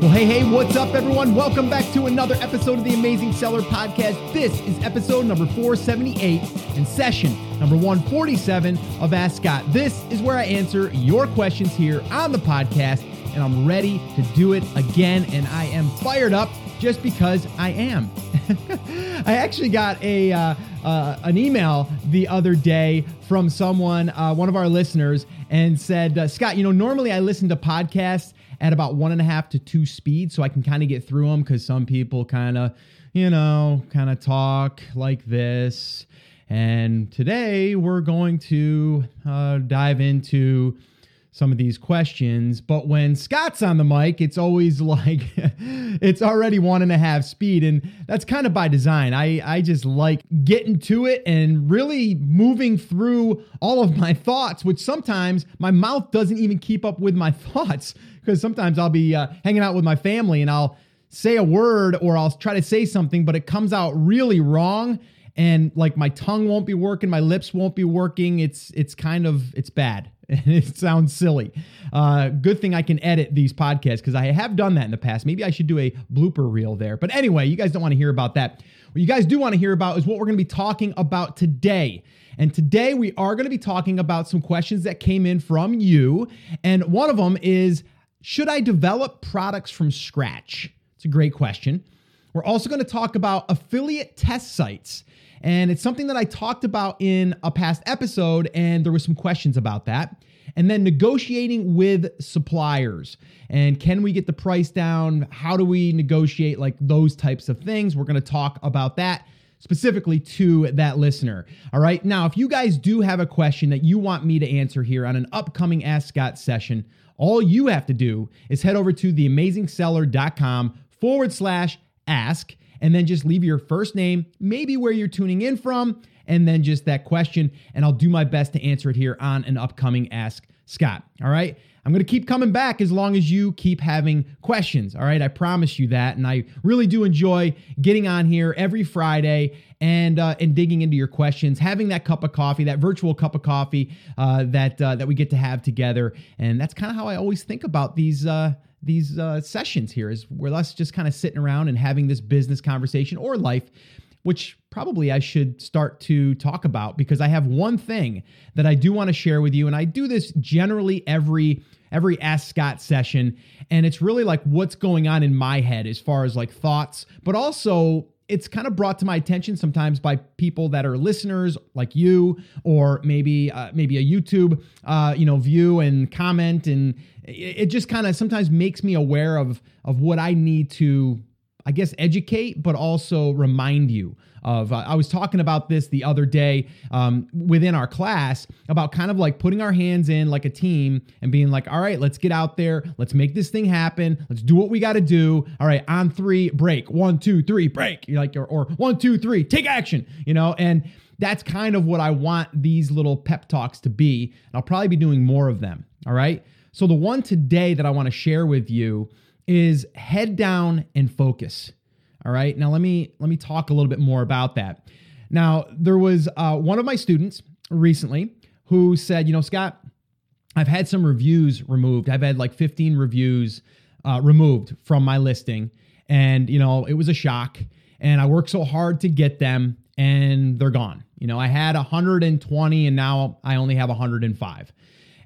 Well, hey, hey, what's up, everyone? Welcome back to another episode of the Amazing Seller Podcast. This is episode number 478 and session number 147 of Ask Scott. This is where I answer your questions here on the podcast, and I'm ready to do it again. And I am fired up just because I am. I actually got a uh, uh, an email the other day from someone, uh, one of our listeners, and said, uh, Scott, you know, normally I listen to podcasts at about one and a half to two speed so I can kind of get through them because some people kind of, you know, kind of talk like this. And today we're going to uh, dive into some of these questions. But when Scott's on the mic, it's always like it's already one and a half speed. And that's kind of by design. I, I just like getting to it and really moving through all of my thoughts, which sometimes my mouth doesn't even keep up with my thoughts because sometimes I'll be uh, hanging out with my family and I'll say a word or I'll try to say something, but it comes out really wrong and like my tongue won't be working, my lips won't be working. It's it's kind of it's bad. and it sounds silly. Uh, good thing I can edit these podcasts because I have done that in the past. Maybe I should do a blooper reel there. But anyway, you guys don't want to hear about that. What you guys do want to hear about is what we're going to be talking about today. And today we are going to be talking about some questions that came in from you. And one of them is should I develop products from scratch? It's a great question. We're also going to talk about affiliate test sites. And it's something that I talked about in a past episode, and there were some questions about that. And then negotiating with suppliers. And can we get the price down? How do we negotiate like those types of things? We're going to talk about that specifically to that listener. All right. Now, if you guys do have a question that you want me to answer here on an upcoming Ask Scott session, all you have to do is head over to theamazingseller.com forward slash ask and then just leave your first name, maybe where you're tuning in from, and then just that question. And I'll do my best to answer it here on an upcoming Ask Scott. All right. I'm going to keep coming back as long as you keep having questions. All right. I promise you that. And I really do enjoy getting on here every Friday and uh, and digging into your questions, having that cup of coffee, that virtual cup of coffee uh, that uh, that we get to have together. And that's kind of how I always think about these uh, these uh, sessions here is we're less just kind of sitting around and having this business conversation or life which probably I should start to talk about because I have one thing that I do want to share with you and I do this generally every every ask Scott session and it's really like what's going on in my head as far as like thoughts but also it's kind of brought to my attention sometimes by people that are listeners like you or maybe uh, maybe a youtube uh, you know view and comment and it, it just kind of sometimes makes me aware of of what i need to i guess educate but also remind you of uh, i was talking about this the other day um, within our class about kind of like putting our hands in like a team and being like all right let's get out there. Let's make this thing happen. Let's do what we got to do. All right on three break. One two three break. You're like or, or one two three take action you know? And that's kind of what i want these little pep talks to be. And i'll probably be doing more of them. All right? So the one today that i want to share with you is head down and focus all right. Now let me let me talk a little bit more about that. Now there was uh, one of my students recently who said, you know, Scott, I've had some reviews removed. I've had like 15 reviews uh, removed from my listing, and you know, it was a shock. And I worked so hard to get them, and they're gone. You know, I had 120, and now I only have 105.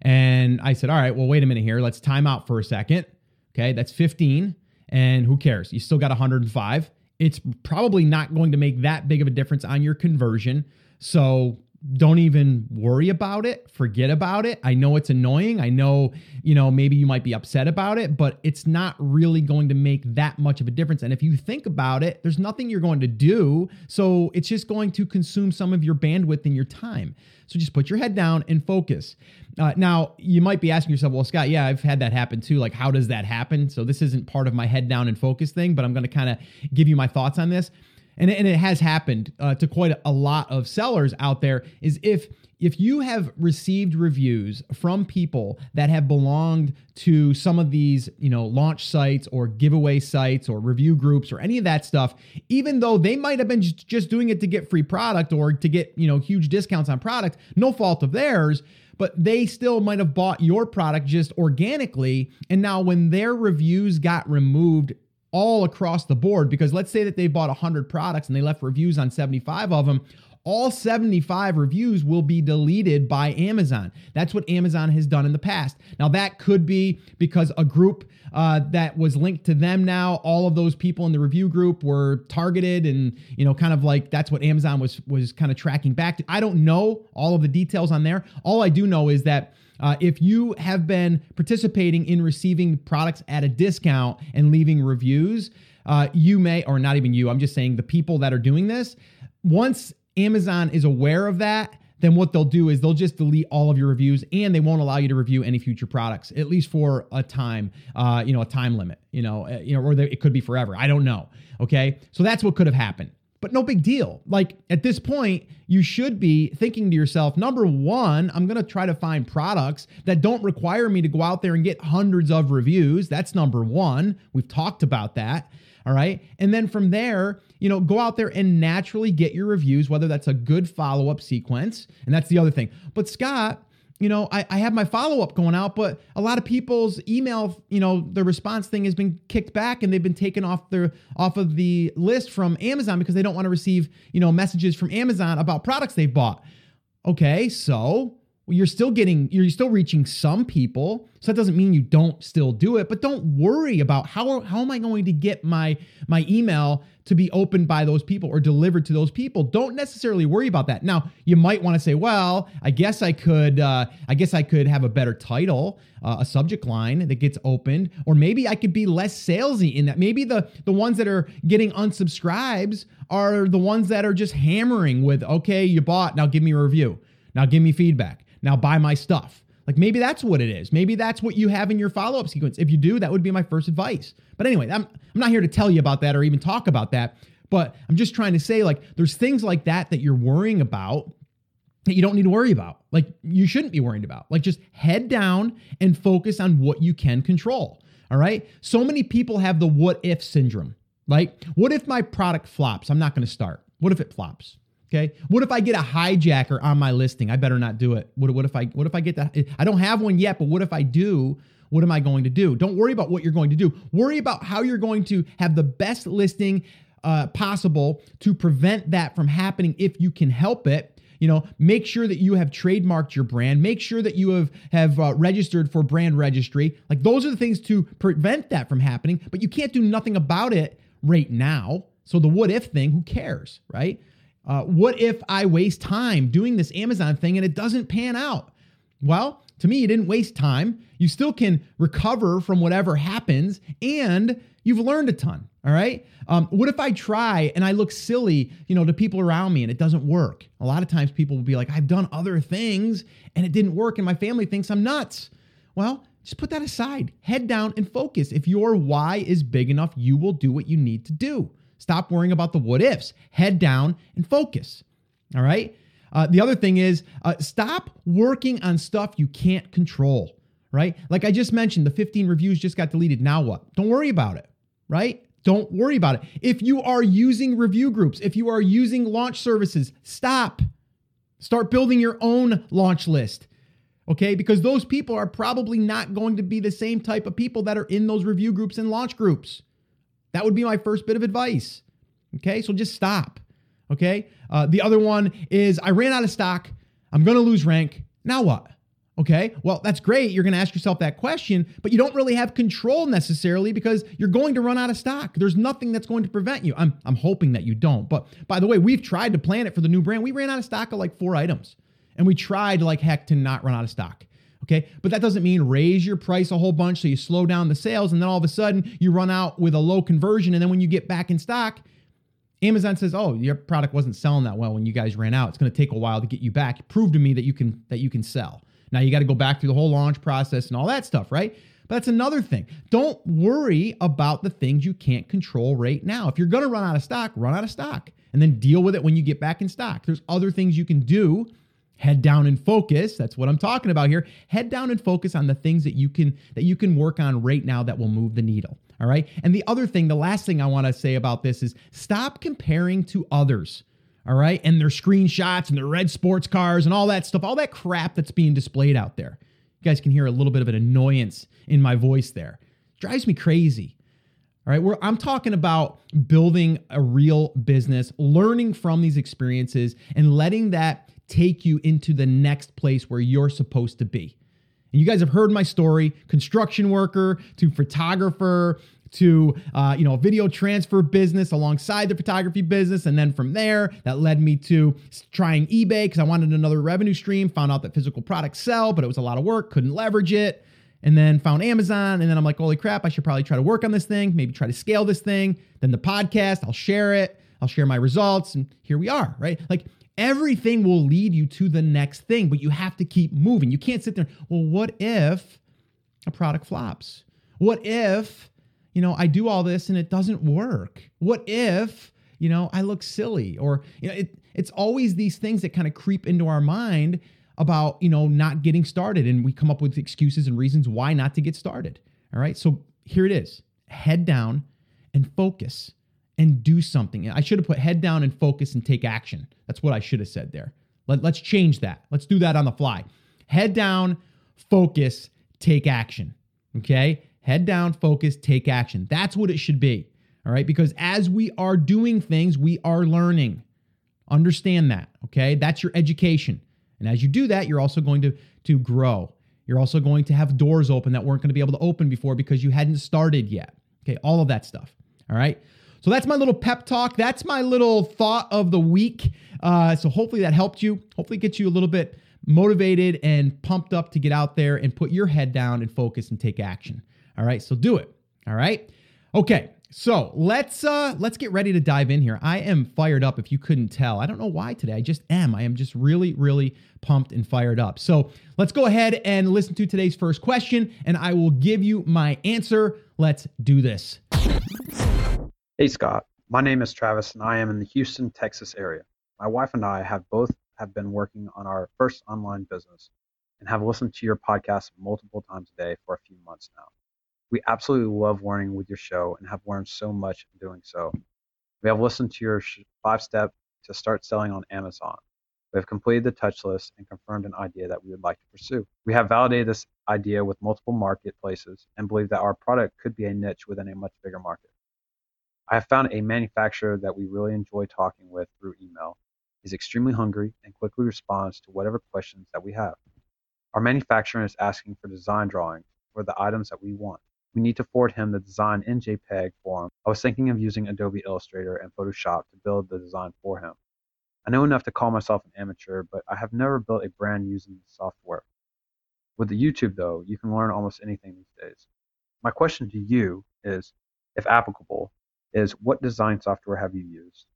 And I said, all right, well, wait a minute here. Let's time out for a second. Okay, that's 15 and who cares? You still got 105. It's probably not going to make that big of a difference on your conversion. So don't even worry about it forget about it. I know it's annoying. I know you know maybe you might be upset about it but it's not really going to make that much of a difference. And if you think about it there's nothing you're going to do. So it's just going to consume some of your bandwidth and your time. So just put your head down and focus. Uh, now you might be asking yourself well scott yeah i've had that happen too. Like how does that happen? So this isn't part of my head down and focus thing but i'm going to kind of give you my thoughts on this and, and it has happened uh, to quite a lot of sellers out there, is if if you have received reviews from people that have belonged to some of these, you know, launch sites or giveaway sites or review groups or any of that stuff, even though they might have been just doing it to get free product or to get, you know, huge discounts on product, no fault of theirs, but they still might have bought your product just organically. And now when their reviews got removed all across the board, because let's say that they bought 100 products and they left reviews on 75 of them, all 75 reviews will be deleted by Amazon. That's what Amazon has done in the past. Now, that could be because a group uh, that was linked to them now, all of those people in the review group were targeted and, you know, kind of like that's what Amazon was, was kind of tracking back to. I don't know all of the details on there. All I do know is that uh, if you have been participating in receiving products at a discount and leaving reviews, uh, you may, or not even you, I'm just saying the people that are doing this, once Amazon is aware of that, then what they'll do is they'll just delete all of your reviews and they won't allow you to review any future products, at least for a time, uh, you know, a time limit, you know, uh, you know, or they, it could be forever. I don't know. Okay, so that's what could have happened. But no big deal. Like at this point, you should be thinking to yourself, number one, I'm going to try to find products that don't require me to go out there and get hundreds of reviews. That's number one. We've talked about that. All right. And then from there, you know, go out there and naturally get your reviews, whether that's a good follow up sequence. And that's the other thing. But Scott, you know, I, I have my follow up going out, but a lot of people's email, you know, the response thing has been kicked back and they've been taken off their off of the list from Amazon because they don't want to receive, you know, messages from Amazon about products they've bought. Okay, so you're still getting you're still reaching some people. So that doesn't mean you don't still do it but don't worry about how how am i going to get my my email to be opened by those people or delivered to those people? Don't necessarily worry about that. Now you might want to say well i guess i could uh, i guess i could have a better title uh, a subject line that gets opened or maybe i could be less salesy in that. Maybe the the ones that are getting unsubscribes are the ones that are just hammering with okay you bought now give me a review. Now give me feedback now buy my stuff. Like maybe that's what it is. Maybe that's what you have in your follow up sequence. If you do, that would be my first advice. But anyway, I'm, I'm not here to tell you about that or even talk about that. But I'm just trying to say, like, there's things like that that you're worrying about that you don't need to worry about. Like, you shouldn't be worried about. Like, just head down and focus on what you can control. All right. So many people have the what if syndrome. Like, what if my product flops? I'm not going to start. What if it flops? Okay. What if I get a hijacker on my listing? I better not do it. What, what if I what if I get that? I don't have one yet, but what if I do? What am I going to do? Don't worry about what you're going to do. Worry about how you're going to have the best listing uh, possible to prevent that from happening if you can help it. You know, make sure that you have trademarked your brand. Make sure that you have have uh, registered for brand registry. Like those are the things to prevent that from happening. But you can't do nothing about it right now. So the what if thing, who cares, right? Uh, what if I waste time doing this Amazon thing and it doesn't pan out? Well, to me, you didn't waste time. You still can recover from whatever happens and you've learned a ton. All right. Um, what if I try and I look silly, you know, to people around me and it doesn't work? A lot of times people will be like, I've done other things and it didn't work and my family thinks I'm nuts. Well, just put that aside. Head down and focus. If your why is big enough, you will do what you need to do. Stop worrying about the what ifs. Head down and focus. All right. Uh, the other thing is uh, stop working on stuff you can't control. Right. Like I just mentioned, the 15 reviews just got deleted. Now what? Don't worry about it. Right. Don't worry about it. If you are using review groups, if you are using launch services, stop. Start building your own launch list. Okay, because those people are probably not going to be the same type of people that are in those review groups and launch groups. That would be my first bit of advice. Okay, so just stop. Okay, uh, the other one is I ran out of stock. I'm going to lose rank. Now what? Okay, well, that's great. You're going to ask yourself that question, but you don't really have control necessarily because you're going to run out of stock. There's nothing that's going to prevent you. I'm, I'm hoping that you don't. But by the way, we've tried to plan it for the new brand. We ran out of stock of like four items, and we tried like heck to not run out of stock. Okay. But that doesn't mean raise your price a whole bunch so you slow down the sales and then all of a sudden you run out with a low conversion. And then when you get back in stock, Amazon says, "Oh, your product wasn't selling that well when you guys ran out. It's going to take a while to get you back. Prove to me that you can that you can sell." Now you got to go back through the whole launch process and all that stuff, right? But that's another thing. Don't worry about the things you can't control right now. If you're going to run out of stock, run out of stock and then deal with it when you get back in stock. There's other things you can do. Head down and focus. That's what I'm talking about here. Head down and focus on the things that you can that you can work on right now that will move the needle. All right? And the other thing, the last thing I want to say about this is stop comparing to others all right, and their screenshots and their red sports cars and all that stuff, all that crap that's being displayed out there. You guys can hear a little bit of an annoyance in my voice there. It drives me crazy. All right, where I'm talking about building a real business, learning from these experiences, and letting that take you into the next place where you're supposed to be. And you guys have heard my story construction worker to photographer to uh, you know a video transfer business alongside the photography business. And then from there that led me to trying ebay because i wanted another revenue stream found out that physical products sell but it was a lot of work couldn't leverage it. And then found amazon and then i'm like holy crap i should probably try to work on this thing maybe try to scale this thing. Then the podcast i'll share it i'll share my results and here we are right? Like everything will lead you to the next thing but you have to keep moving you can't sit there well what if a product flops what if you know, I do all this and it doesn't work? What if, you know, I look silly? Or, you know, it, it's always these things that kind of creep into our mind about, you know, not getting started. And we come up with excuses and reasons why not to get started. All right. So here it is head down and focus and do something. I should have put head down and focus and take action. That's what I should have said there. Let, let's change that. Let's do that on the fly. Head down, focus, take action. Okay head down, focus, take action. That's what it should be. All right. Because as we are doing things, we are learning. Understand that. Okay. That's your education. And as you do that, you're also going to, to grow. You're also going to have doors open that weren't going to be able to open before because you hadn't started yet. Okay. All of that stuff. All right. So that's my little pep talk. That's my little thought of the week. Uh, so hopefully that helped you. Hopefully gets you a little bit motivated and pumped up to get out there and put your head down and focus and take action. All right, so do it. All right. Okay, so let's uh let's get ready to dive in here. I am fired up if you couldn't tell. I don't know why today. I just am. I am just really really pumped and fired up. So, let's go ahead and listen to today's first question and I will give you my answer. Let's do this. Hey Scott. My name is Travis and I am in the Houston, Texas area. My wife and I have both have been working on our first online business and have listened to your podcast multiple times a day for a few months now. We absolutely love learning with your show and have learned so much in doing so. We have listened to your five step to start selling on Amazon. We have completed the touch list and confirmed an idea that we would like to pursue. We have validated this idea with multiple marketplaces and believe that our product could be a niche within a much bigger market. I have found a manufacturer that we really enjoy talking with through email. He's extremely hungry and quickly responds to whatever questions that we have. Our manufacturer is asking for design drawings for the items that we want. We need to forward him the design in JPEG form. I was thinking of using Adobe Illustrator and Photoshop to build the design for him. I know enough to call myself an amateur, but I have never built a brand using the software. With the YouTube, though, you can learn almost anything these days. My question to you is, if applicable, is what design software have you used?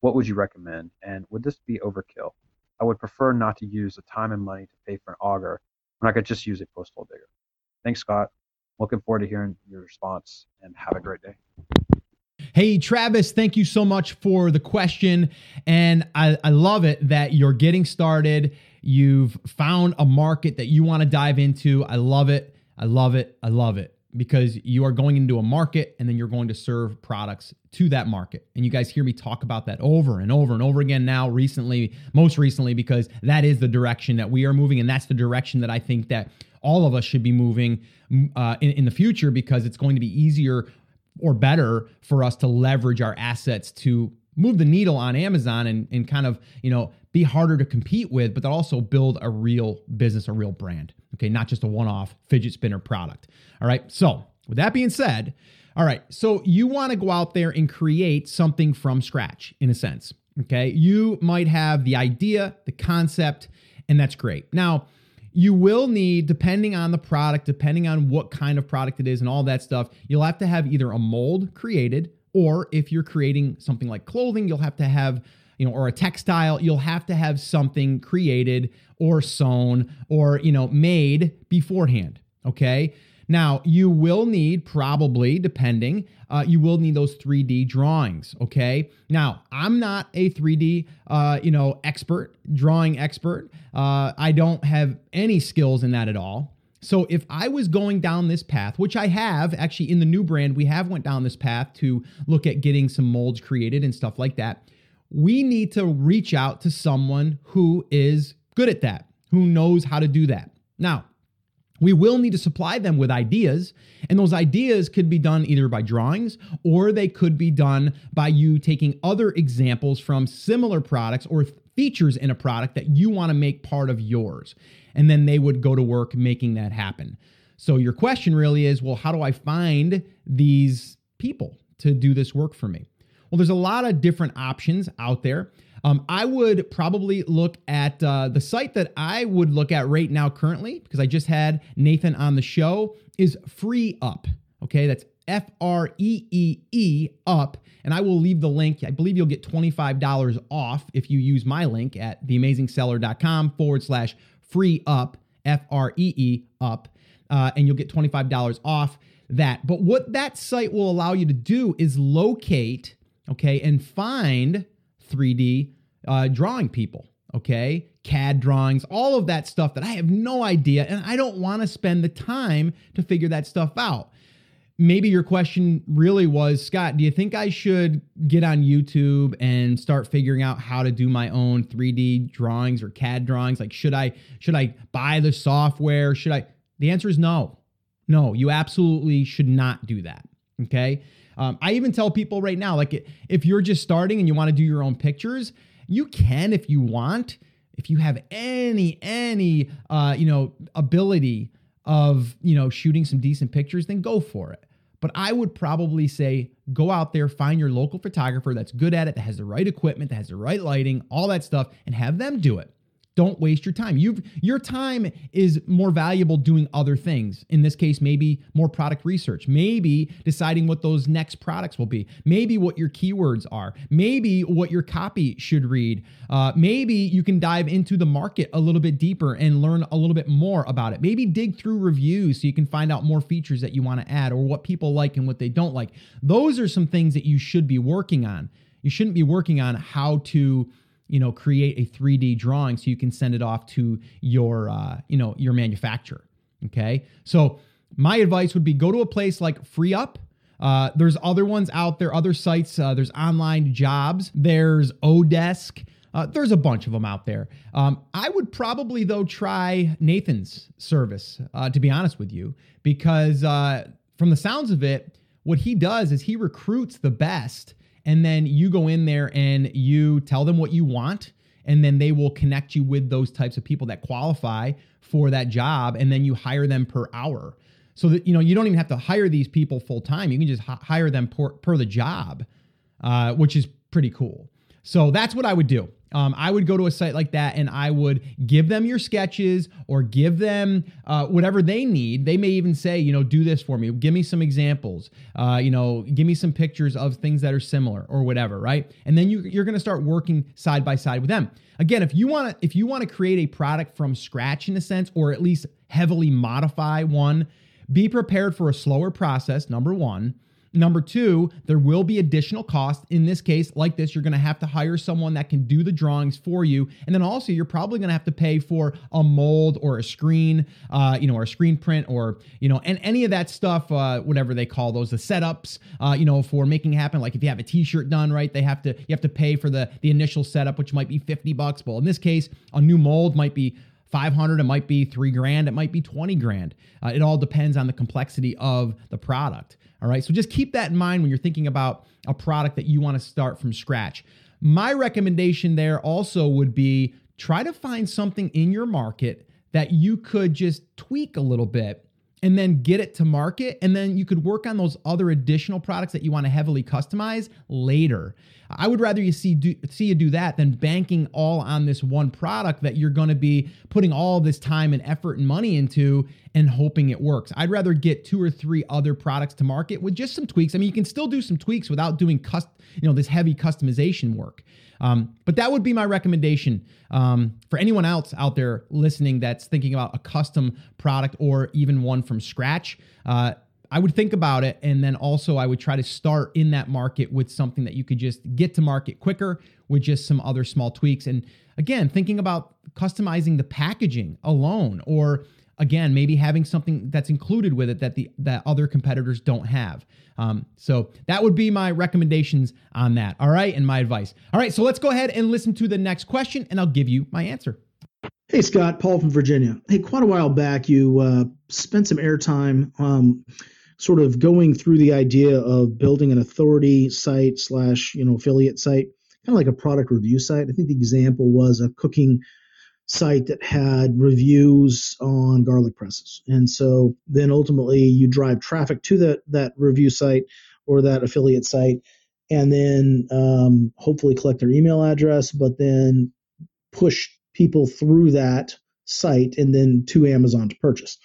What would you recommend? And would this be overkill? I would prefer not to use the time and money to pay for an auger when I could just use a posthole digger. Thanks, Scott looking forward to hearing your response and have a great day. Hey, Travis, thank you so much for the question. And I, I love it that you're getting started. You've found a market that you want to dive into. I love it. I love it. I love it because you are going into a market and then you're going to serve products to that market. And you guys hear me talk about that over and over and over again now recently, most recently because that is the direction that we are moving and that's the direction that I think that all of us should be moving uh, in, in the future because it's going to be easier or better for us to leverage our assets to move the needle on Amazon and, and kind of, you know, be harder to compete with, but that also build a real business, a real brand. Okay, not just a one-off fidget spinner product. All right. So with that being said, all right, so you want to go out there and create something from scratch in a sense. Okay. You might have the idea, the concept, and that's great. Now, you will need, depending on the product, depending on what kind of product it is and all that stuff, you'll have to have either a mold created, or if you're creating something like clothing, you'll have to have, you know, or a textile, you'll have to have something created or sewn or, you know, made beforehand. Okay. Now, you will need, probably, depending, uh, you will need those 3D drawings. Okay. Now, I'm not a 3D, uh, you know, expert, drawing expert. Uh, I don't have any skills in that at all. So if I was going down this path, which I have actually in the new brand, we have went down this path to look at getting some molds created and stuff like that. We need to reach out to someone who is good at that, who knows how to do that. Now, we will need to supply them with ideas, and those ideas could be done either by drawings or they could be done by you taking other examples from similar products or features in a product that you want to make part of yours and then they would go to work making that happen. So your question really is, well, how do I find these people to do this work for me? Well, there's a lot of different options out there. Um, I would probably look at uh, the site that I would look at right now currently because I just had Nathan on the show is Free Up. Okay, that's F R E E E up. And I will leave the link. I believe you'll get $25 off if you use my link at theamazingseller.com forward slash free up, F R E E up, uh, and you'll get $25 off that. But what that site will allow you to do is locate, okay, and find 3D uh, drawing people, okay, CAD drawings, all of that stuff that I have no idea, and I don't want to spend the time to figure that stuff out maybe your question really was Scott, do you think I should get on YouTube and start figuring out how to do my own 3D drawings or CAD drawings? Like should I should I buy the software? Should I The answer is no. No, you absolutely should not do that. Okay? Um, I even tell people right now like if you're just starting and you want to do your own pictures, you can if you want. If you have any any uh, you know ability of, you know, shooting some decent pictures, then go for it. But I would probably say go out there, find your local photographer that's good at it, that has the right equipment, that has the right lighting, all that stuff, and have them do it. Don't waste your time. You've your time is more valuable doing other things. In this case, maybe more product research, maybe deciding what those next products will be, maybe what your keywords are, maybe what your copy should read. Uh, maybe you can dive into the market a little bit deeper and learn a little bit more about it. Maybe dig through reviews so you can find out more features that you want to add or what people like and what they don't like. Those are some things that you should be working on. You shouldn't be working on how to you know create a 3d drawing so you can send it off to your uh, you know your manufacturer okay so my advice would be go to a place like FreeUp uh, there's other ones out there other sites uh, there's online jobs there's odesk uh, there's a bunch of them out there. Um, I would probably, though, try Nathan's service, uh, to be honest with you, because uh, from the sounds of it, what he does is he recruits the best and then you go in there and you tell them what you want and then they will connect you with those types of people that qualify for that job and then you hire them per hour. So that you know you don't even have to hire these people full time you can just hire them per, per the job uh, which is pretty cool. So that's what i would do um, I would go to a site like that and I would give them your sketches or give them uh, whatever they need. They may even say, you know, do this for me. Give me some examples. Uh, you know, give me some pictures of things that are similar or whatever, right? And then you, you're going to start working side by side with them. Again, if you want to, if you want to create a product from scratch in a sense, or at least heavily modify one, be prepared for a slower process. Number one. Number two, there will be additional cost. In this case, like this, you're going to have to hire someone that can do the drawings for you. And then also, you're probably going to have to pay for a mold or a screen, uh, you know, or a screen print or, you know, and any of that stuff, uh, whatever they call those, the setups, uh, you know, for making happen. Like if you have a t-shirt done, right, they have to, you have to pay for the, the initial setup, which might be 50 bucks. Well, in this case, a new mold might be 500 it might be 3 grand it might be 20 grand uh, it all depends on the complexity of the product all right. So just keep that in mind when you're thinking about a product that you want to start from scratch. My recommendation there also would be try to find something in your market that you could just tweak a little bit and then get it to market. And then you could work on those other additional products that you want to heavily customize later. I would rather you see do, see you do that than banking all on this one product that you're going to be putting all this time and effort and money into and hoping it works. I'd rather get two or three other products to market with just some tweaks. I mean, you can still do some tweaks without doing cust- you know, this heavy customization work. Um, but that would be my recommendation um, for anyone else out there listening that's thinking about a custom product or even one from scratch. Uh, I would think about it. And then also, I would try to start in that market with something that you could just get to market quicker with just some other small tweaks. And again, thinking about customizing the packaging alone, or again, maybe having something that's included with it that the that other competitors don't have. Um, so that would be my recommendations on that. All right, and my advice. All right, so let's go ahead and listen to the next question, and I'll give you my answer. Hey Scott, Paul from Virginia. Hey, quite a while back, you uh, spent some airtime um, sort of going through the idea of building an authority site slash you know affiliate site, kind of like a product review site. I think the example was a cooking site that had reviews on garlic presses, and so then ultimately you drive traffic to that that review site or that affiliate site, and then um, hopefully collect their email address, but then push people through that site and then to Amazon to purchase.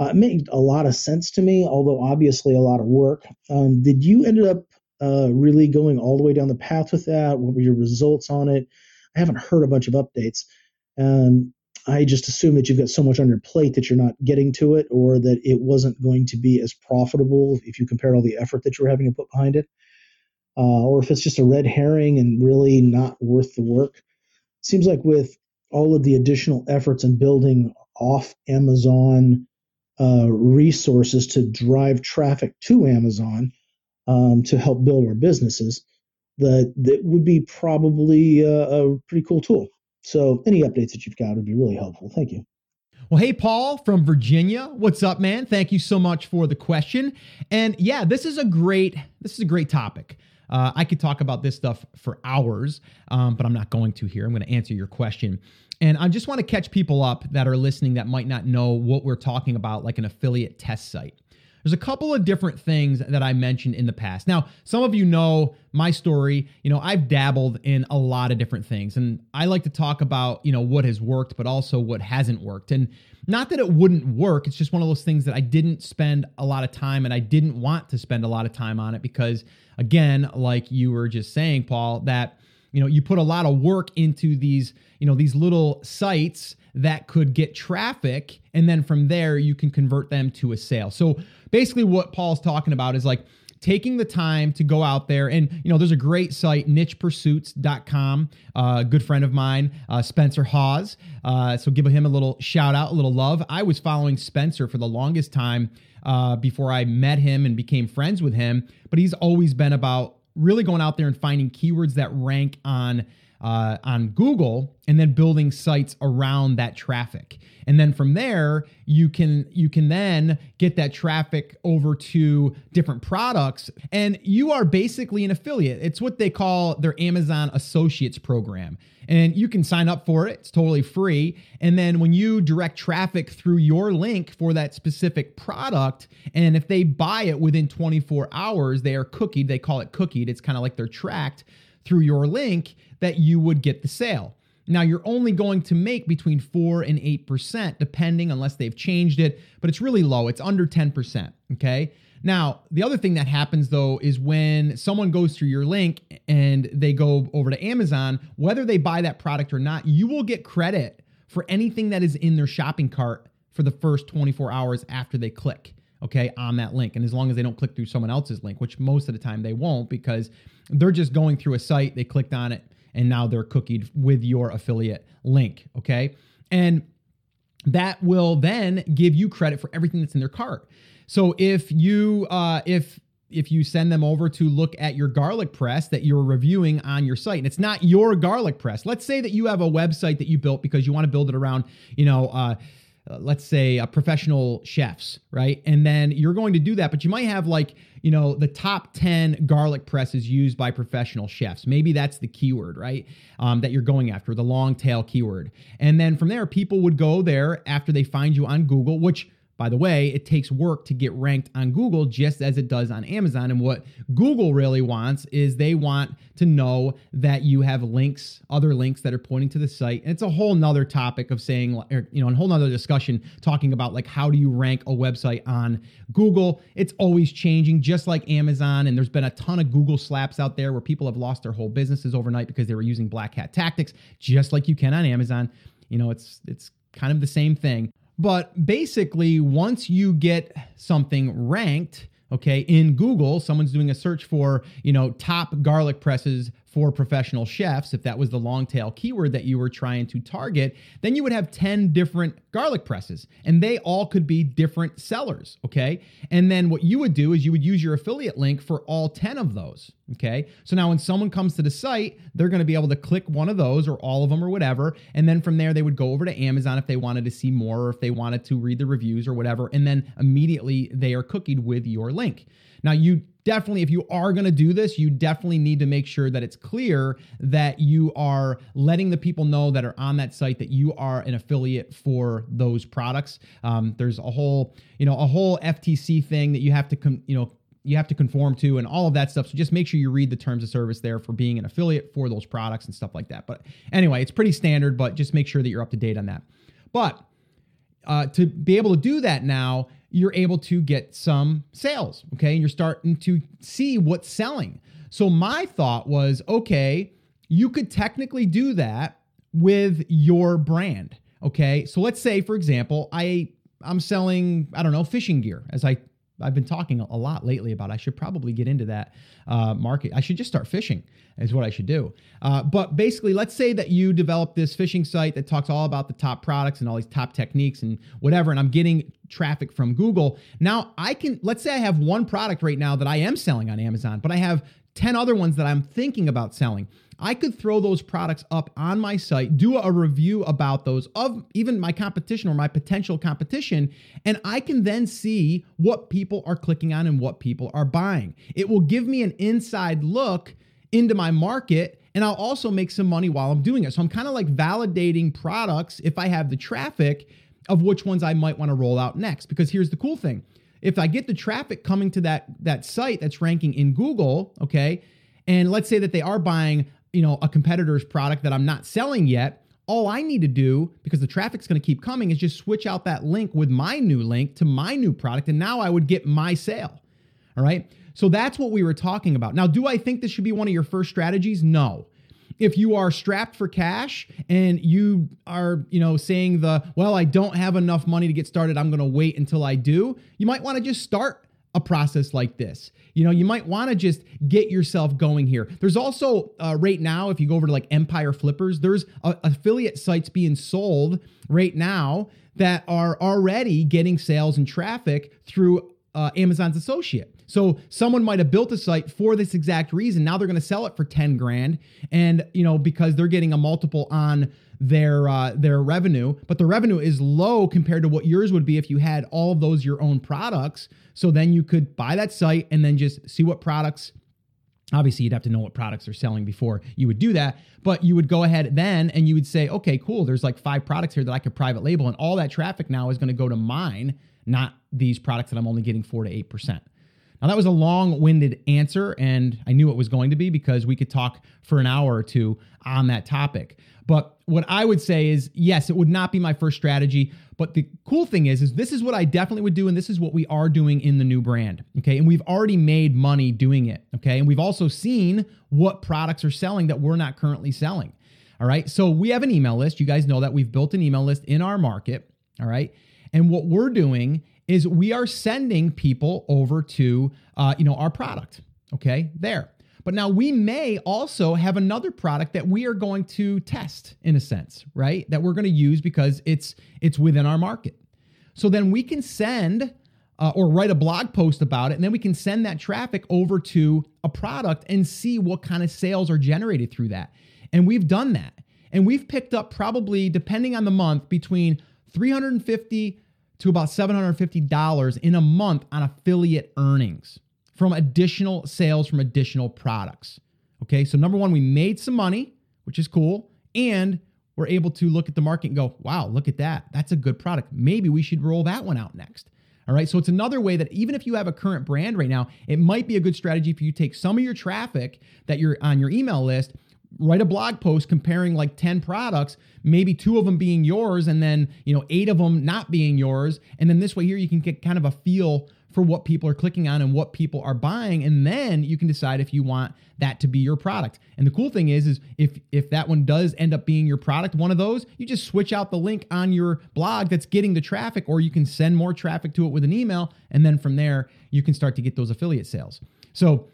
Uh, it made a lot of sense to me, although obviously a lot of work. Um, did you end up uh, really going all the way down the path with that? What were your results on it? I haven't heard a bunch of updates. Um, I just assume that you've got so much on your plate that you're not getting to it, or that it wasn't going to be as profitable if you compared all the effort that you were having to put behind it, uh, or if it's just a red herring and really not worth the work. Seems like with all of the additional efforts in building off Amazon uh, resources to drive traffic to Amazon um, to help build our businesses, that that would be probably a pretty cool tool. So any updates that you've got would be really helpful. Thank you. Well, hey, Paul from Virginia. What's up, man? Thank you so much for the question. And yeah, this is a great this is a great topic. Uh, I could talk about this stuff for hours, um, but I'm not going to here. I'm going to answer your question. And I just want to catch people up that are listening that might not know what we're talking about, like an affiliate test site. There's a couple of different things that I mentioned in the past. Now, some of you know my story. You know, I've dabbled in a lot of different things, and I like to talk about, you know, what has worked, but also what hasn't worked. And not that it wouldn't work, it's just one of those things that I didn't spend a lot of time and I didn't want to spend a lot of time on it because, again, like you were just saying, Paul, that you know you put a lot of work into these you know these little sites that could get traffic and then from there you can convert them to a sale. So basically what paul's talking about is like taking the time to go out there and you know there's a great site nichepursuits.com uh, a good friend of mine uh, spencer haws. Uh, so give him a little shout out a little love. I was following spencer for the longest time uh, before i met him and became friends with him but he's always been about really going out there and finding keywords that rank on uh, on Google and then building sites around that traffic. And then from there, you can you can then get that traffic over to different products and you are basically an affiliate. It's what they call their Amazon Associates program. And you can sign up for it. It's totally free. And then when you direct traffic through your link for that specific product, and if they buy it within 24 hours, they are cookied. They call it cookied. It's kind of like they're tracked through your link that you would get the sale. Now, you're only going to make between 4 and 8%, depending unless they've changed it, but it's really low. It's under 10%. Okay. Now, the other thing that happens though is when someone goes through your link and they go over to Amazon, whether they buy that product or not, you will get credit for anything that is in their shopping cart for the first 24 hours after they click okay, on that link. And as long as they don't click through someone else's link, which most of the time they won't because they're just going through a site, they clicked on it, and now they're cookied with your affiliate link, okay? And that will then give you credit for everything that's in their cart. So if you uh, if if you send them over to look at your garlic press that you're reviewing on your site and it's not your garlic press let's say that you have a website that you built because you want to build it around you know uh, uh, let's say uh, professional chefs, right? And then you're going to do that, but you might have like, you know, the top 10 garlic presses used by professional chefs. Maybe that's the keyword, right? Um, that you're going after, the long tail keyword. And then from there, people would go there after they find you on Google, which by the way, it takes work to get ranked on Google just as it does on Amazon. And what Google really wants is they want to know that you have links, other links that are pointing to the site. And it's a whole nother topic of saying, or, you know, a whole nother discussion talking about like how do you rank a website on Google? It's always changing, just like Amazon. And there's been a ton of Google slaps out there where people have lost their whole businesses overnight because they were using black hat tactics, just like you can on Amazon. You know, it's it's kind of the same thing. But basically, once you get something ranked, okay, in Google, someone's doing a search for, you know, top garlic presses for professional chefs, if that was the long tail keyword that you were trying to target, then you would have 10 different garlic presses and they all could be different sellers. Okay. And then what you would do is you would use your affiliate link for all 10 of those. Okay. So now when someone comes to the site, they're going to be able to click one of those or all of them or whatever. And then from there, they would go over to Amazon if they wanted to see more or if they wanted to read the reviews or whatever. And then immediately they are cookied with your link. Now, you definitely, if you are going to do this, you definitely need to make sure that it's clear that you are letting the people know that are on that site that you are an affiliate for those products. Um, there's a whole, you know, a whole FTC thing that you have to, com- you know, you have to conform to and all of that stuff. So just make sure you read the terms of service there for being an affiliate for those products and stuff like that. But anyway, it's pretty standard, but just make sure that you're up to date on that. But uh, to be able to do that now, you're able to get some sales. Okay. And you're starting to see what's selling. So my thought was okay, you could technically do that with your brand. Okay. So let's say, for example, I I'm selling, I don't know, fishing gear as I I've been talking a lot lately about. I should probably get into that uh, market. I should just start fishing, is what I should do. Uh, but basically, let's say that you develop this fishing site that talks all about the top products and all these top techniques and whatever, and I'm getting traffic from Google. Now I can, let's say I have one product right now that I am selling on Amazon, but I have 10 other ones that I'm thinking about selling. I could throw those products up on my site, do a review about those of even my competition or my potential competition, and I can then see what people are clicking on and what people are buying. It will give me an inside look into my market and I'll also make some money while I'm doing it. So I'm kind of like validating products if I have the traffic of which ones I might want to roll out next because here's the cool thing. If I get the traffic coming to that that site that's ranking in Google, okay, and let's say that they are buying you know, a competitor's product that I'm not selling yet, all I need to do, because the traffic's going to keep coming, is just switch out that link with my new link to my new product. And now I would get my sale. All right. So that's what we were talking about. Now, do I think this should be one of your first strategies? No. If you are strapped for cash and you are, you know, saying the, well, I don't have enough money to get started, I'm going to wait until I do, you might want to just start a process like this. You know, you might want to just get yourself going here. There's also uh, right now, if you go over to like Empire Flippers, there's a, affiliate sites being sold right now that are already getting sales and traffic through uh, Amazon's associate. So someone might have built a site for this exact reason. Now they're going to sell it for 10 grand. And, you know, because they're getting a multiple on their uh, their revenue, but the revenue is low compared to what yours would be if you had all of those your own products. So then you could buy that site and then just see what products. Obviously, you'd have to know what products are selling before you would do that, but you would go ahead then and you would say, okay, cool, there's like five products here that I could private label, and all that traffic now is going to go to mine, not these products that I'm only getting four to eight percent. Now, that was a long winded answer, and I knew it was going to be because we could talk for an hour or two on that topic. But what I would say is, yes, it would not be my first strategy. But the cool thing is, is this is what I definitely would do, and this is what we are doing in the new brand. Okay. And we've already made money doing it. Okay. And we've also seen what products are selling that we're not currently selling. All right. So we have an email list. You guys know that we've built an email list in our market. All right. And what we're doing is we are sending people over to uh, you know our product okay there. But now we may also have another product that we are going to test in a sense right that we're going to use because it's it's within our market. So then we can send uh, or write a blog post about it and then we can send that traffic over to a product and see what kind of sales are generated through that. And we've done that. And we've picked up probably depending on the month between 350 to about $750 in a month on affiliate earnings from additional sales from additional products. Okay, so number one, we made some money, which is cool, and we're able to look at the market and go, wow, look at that. That's a good product. Maybe we should roll that one out next. All right. So it's another way that even if you have a current brand right now, it might be a good strategy for you to take some of your traffic that you're on your email list, write a blog post comparing like 10 products, maybe two of them being yours and then, you know, eight of them not being yours. And then this way here you can get kind of a feel for what people are clicking on and what people are buying. And then you can decide if you want that to be your product. And the cool thing is is if if that one does end up being your product one of those you just switch out the link on your blog that's getting the traffic or you can send more traffic to it with an email. And then from there you can start to get those affiliate sales. So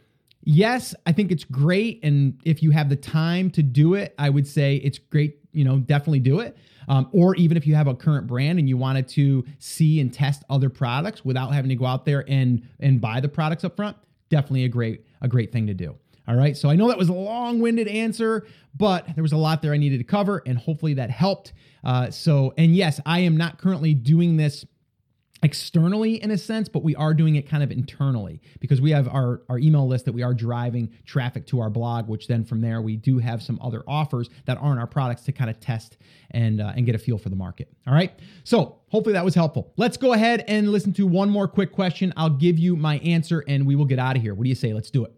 yes i think it's great and if you have the time to do it i would say it's great you know definitely do it um, or even if you have a current brand and you wanted to see and test other products without having to go out there and and buy the products up front, definitely a great a great thing to do. All right. So I know that was a long winded answer, but there was a lot there I needed to cover, and hopefully that helped. Uh, so, and yes, I am not currently doing this externally in a sense, but we are doing it kind of internally because we have our, our email list that we are driving traffic to our blog, which then from there we do have some other offers that aren't our products to kind of test and uh, and get a feel for the market. All right. So hopefully that was helpful. Let's go ahead and listen to one more quick question. I'll give you my answer and we will get out of here. What do you say? Let's do it.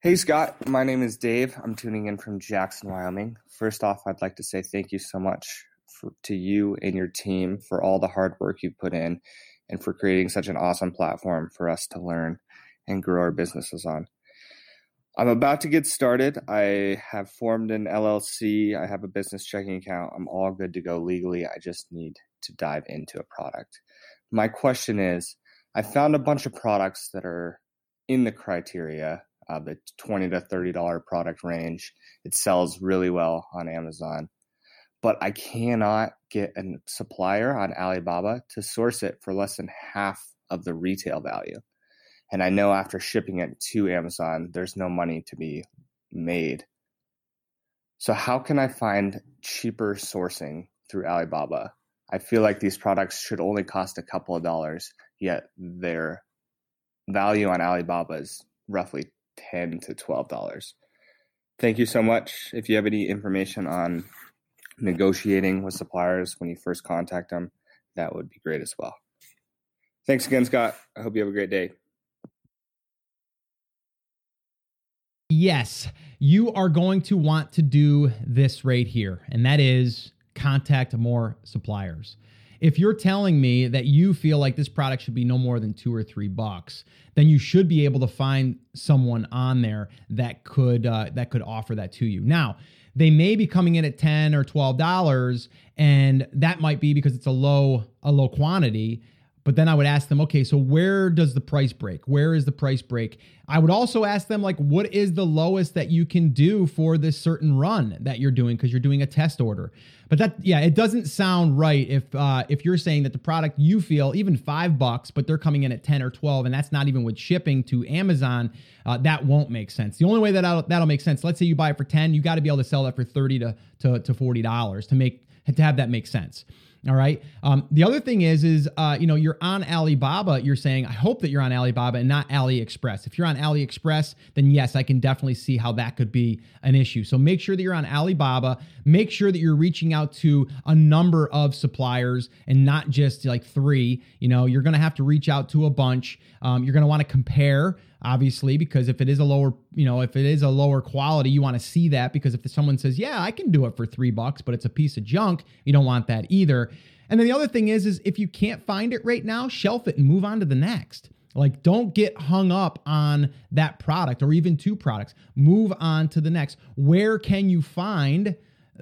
Hey Scott, my name is Dave. I'm tuning in from Jackson, Wyoming. First off, I'd like to say thank you so much for, to you and your team for all the hard work you've put in and for creating such an awesome platform for us to learn and grow our businesses on. I'm about to get started. I have formed an LLC. I have a business checking account. I'm all good to go legally. I just need to dive into a product. My question is I found a bunch of products that are in the criteria of the 20 to $30 product range. It sells really well on Amazon but I cannot get a supplier on Alibaba to source it for less than half of the retail value. And I know after shipping it to Amazon, there's no money to be made. So, how can I find cheaper sourcing through Alibaba? I feel like these products should only cost a couple of dollars, yet their value on Alibaba is roughly 10 to $12. Thank you so much. If you have any information on negotiating with suppliers when you first contact them, that would be great as well. Thanks again, Scott. I hope you have a great day. Yes, you are going to want to do this right here, and that is contact more suppliers. If you're telling me that you feel like this product should be no more than two or three bucks, then you should be able to find someone on there that could uh, that could offer that to you. Now, they may be coming in at 10 or 12 dollars and that might be because it's a low a low quantity but then I would ask them, okay, so where does the price break? Where is the price break? I would also ask them, like, what is the lowest that you can do for this certain run that you're doing because you're doing a test order. But that, yeah, it doesn't sound right if uh, if you're saying that the product you feel even five bucks, but they're coming in at ten or twelve, and that's not even with shipping to Amazon. Uh, that won't make sense. The only way that that'll, that'll make sense, let's say you buy it for ten, you got to be able to sell that for thirty to to, to forty dollars to make to have that make sense. All right. Um, the other thing is, is uh, you know, you're on Alibaba. You're saying, I hope that you're on Alibaba and not AliExpress. If you're on AliExpress, then yes, I can definitely see how that could be an issue. So make sure that you're on Alibaba. Make sure that you're reaching out to a number of suppliers and not just like three. You know, you're going to have to reach out to a bunch. Um, you're going to want to compare obviously because if it is a lower you know if it is a lower quality you want to see that because if someone says yeah i can do it for three bucks but it's a piece of junk you don't want that either. And then the other thing is is if you can't find it right now shelf it and move on to the next. Like don't get hung up on that product or even two products. Move on to the next. Where can you find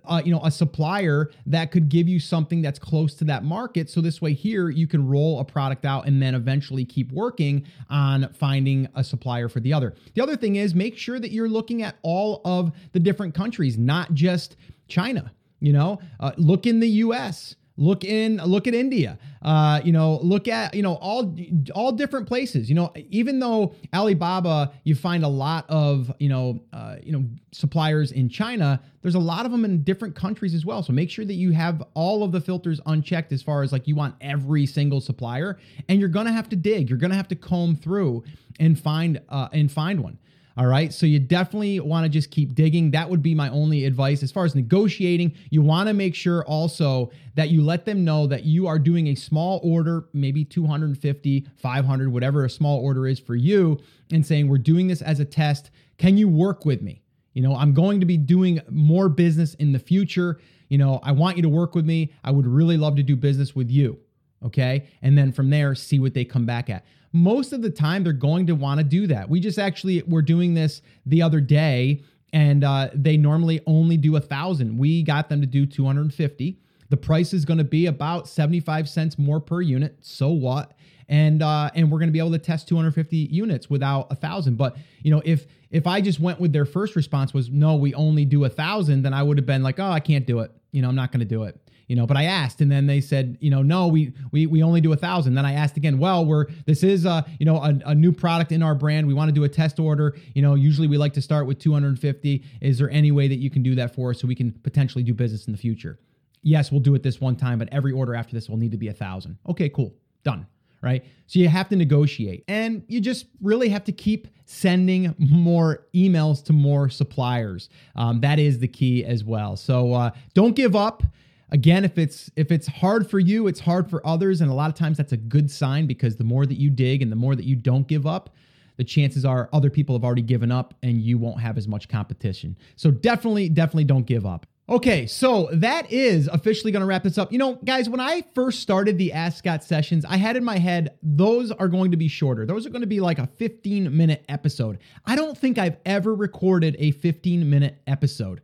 uh, you know a supplier that could give you something that's close to that market. So this way here you can roll a product out and then eventually keep working on finding a supplier for the other. The other thing is make sure that you're looking at all of the different countries not just china you know? Uh, look in the us look in look at india. Uh, you know look at you know all all different places. You know even though alibaba you find a lot of you know uh, you know suppliers in china there's a lot of them in different countries as well. So make sure that you have all of the filters unchecked as far as like you want every single supplier. And you're gonna have to dig. You're gonna have to comb through and find uh, and find one All right. So you definitely want to just keep digging. That would be my only advice. As far as negotiating, you want to make sure also that you let them know that you are doing a small order, maybe 250, 500, whatever a small order is for you, and saying, We're doing this as a test. Can you work with me? You know, I'm going to be doing more business in the future. You know, I want you to work with me. I would really love to do business with you. Okay. And then from there, see what they come back at. Most of the time, they're going to want to do that. We just actually were doing this the other day, and uh, they normally only do a thousand. We got them to do 250. The price is going to be about 75 cents more per unit. So what? And uh, and we're going to be able to test 250 units without a thousand. But you know, if if I just went with their first response was no, we only do a thousand, then I would have been like, oh, I can't do it. You know, I'm not going to do it you know but i asked and then they said you know no we we, we only do a thousand. Then i asked again well we're this is a you know a, a new product in our brand. We want to do a test order. You know usually we like to start with 250 is there any way that you can do that for us so we can potentially do business in the future? Yes we'll do it this one time but every order after this will need to be a thousand. Okay cool. Done right? So you have to negotiate and you just really have to keep sending more emails to more suppliers. Um, that is the key as well. So uh, don't give up again if it's if it's hard for you it's hard for others and a lot of times that's a good sign because the more that you dig and the more that you don't give up the chances are other people have already given up and you won't have as much competition so definitely definitely don't give up Okay, so that is officially going to wrap this up. You know, guys, when I first started the Ask Scott sessions, I had in my head those are going to be shorter. Those are going to be like a 15 minute episode. I don't think I've ever recorded a 15 minute episode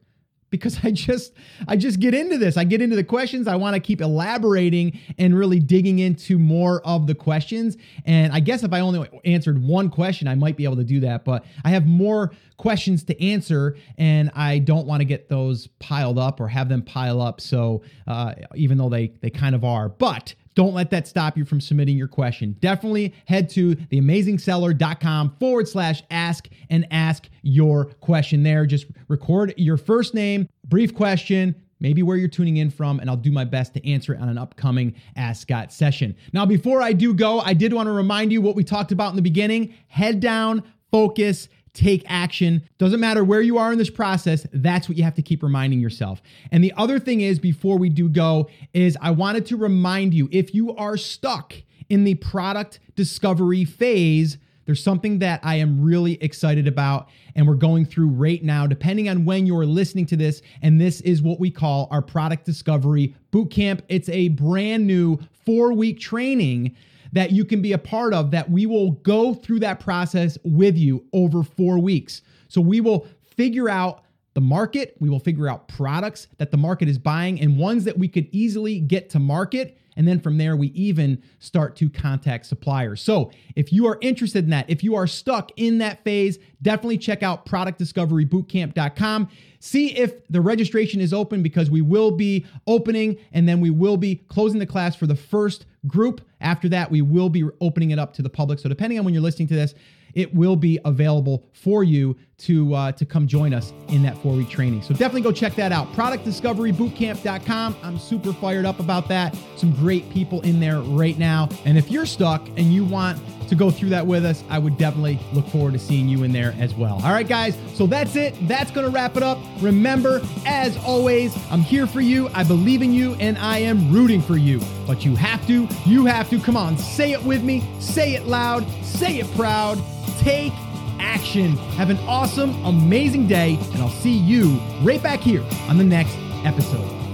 because I just I just get into this. I get into the questions. I want to keep elaborating and really digging into more of the questions. And I guess if I only answered one question, I might be able to do that, but I have more questions to answer and I don't want to get those piled up or have them pile up. So uh, even though they they kind of are, but don't let that stop you from submitting your question. Definitely head to theamazingseller.com forward slash ask and ask your question there. Just record your first name, brief question, maybe where you're tuning in from, and I'll do my best to answer it on an upcoming Ask Scott session. Now, before I do go, I did want to remind you what we talked about in the beginning head down, focus, take action. Doesn't matter where you are in this process, that's what you have to keep reminding yourself. And the other thing is, before we do go, is I wanted to remind you if you are stuck in the product discovery phase, there's something that I am really excited about, and we're going through right now, depending on when you're listening to this. And this is what we call our product discovery bootcamp. It's a brand new four week training that you can be a part of that we will go through that process with you over four weeks. So we will figure out the market, we will figure out products that the market is buying and ones that we could easily get to market. And then from there, we even start to contact suppliers. So if you are interested in that, if you are stuck in that phase, definitely check out productdiscoverybootcamp.com. See if the registration is open because we will be opening and then we will be closing the class for the first group. After that, we will be opening it up to the public. So depending on when you're listening to this, it will be available for you to uh, to come join us in that four week training. So definitely go check that out. ProductDiscoveryBootcamp.com. I'm super fired up about that. Some great people in there right now. And if you're stuck and you want to go through that with us, I would definitely look forward to seeing you in there as well. All right, guys. So that's it. That's going to wrap it up. Remember, as always, I'm here for you. I believe in you and I am rooting for you. But you have to, you have to. Come on, say it with me. Say it loud. Say it proud. Take action. Have an awesome, amazing day, and I'll see you right back here on the next episode.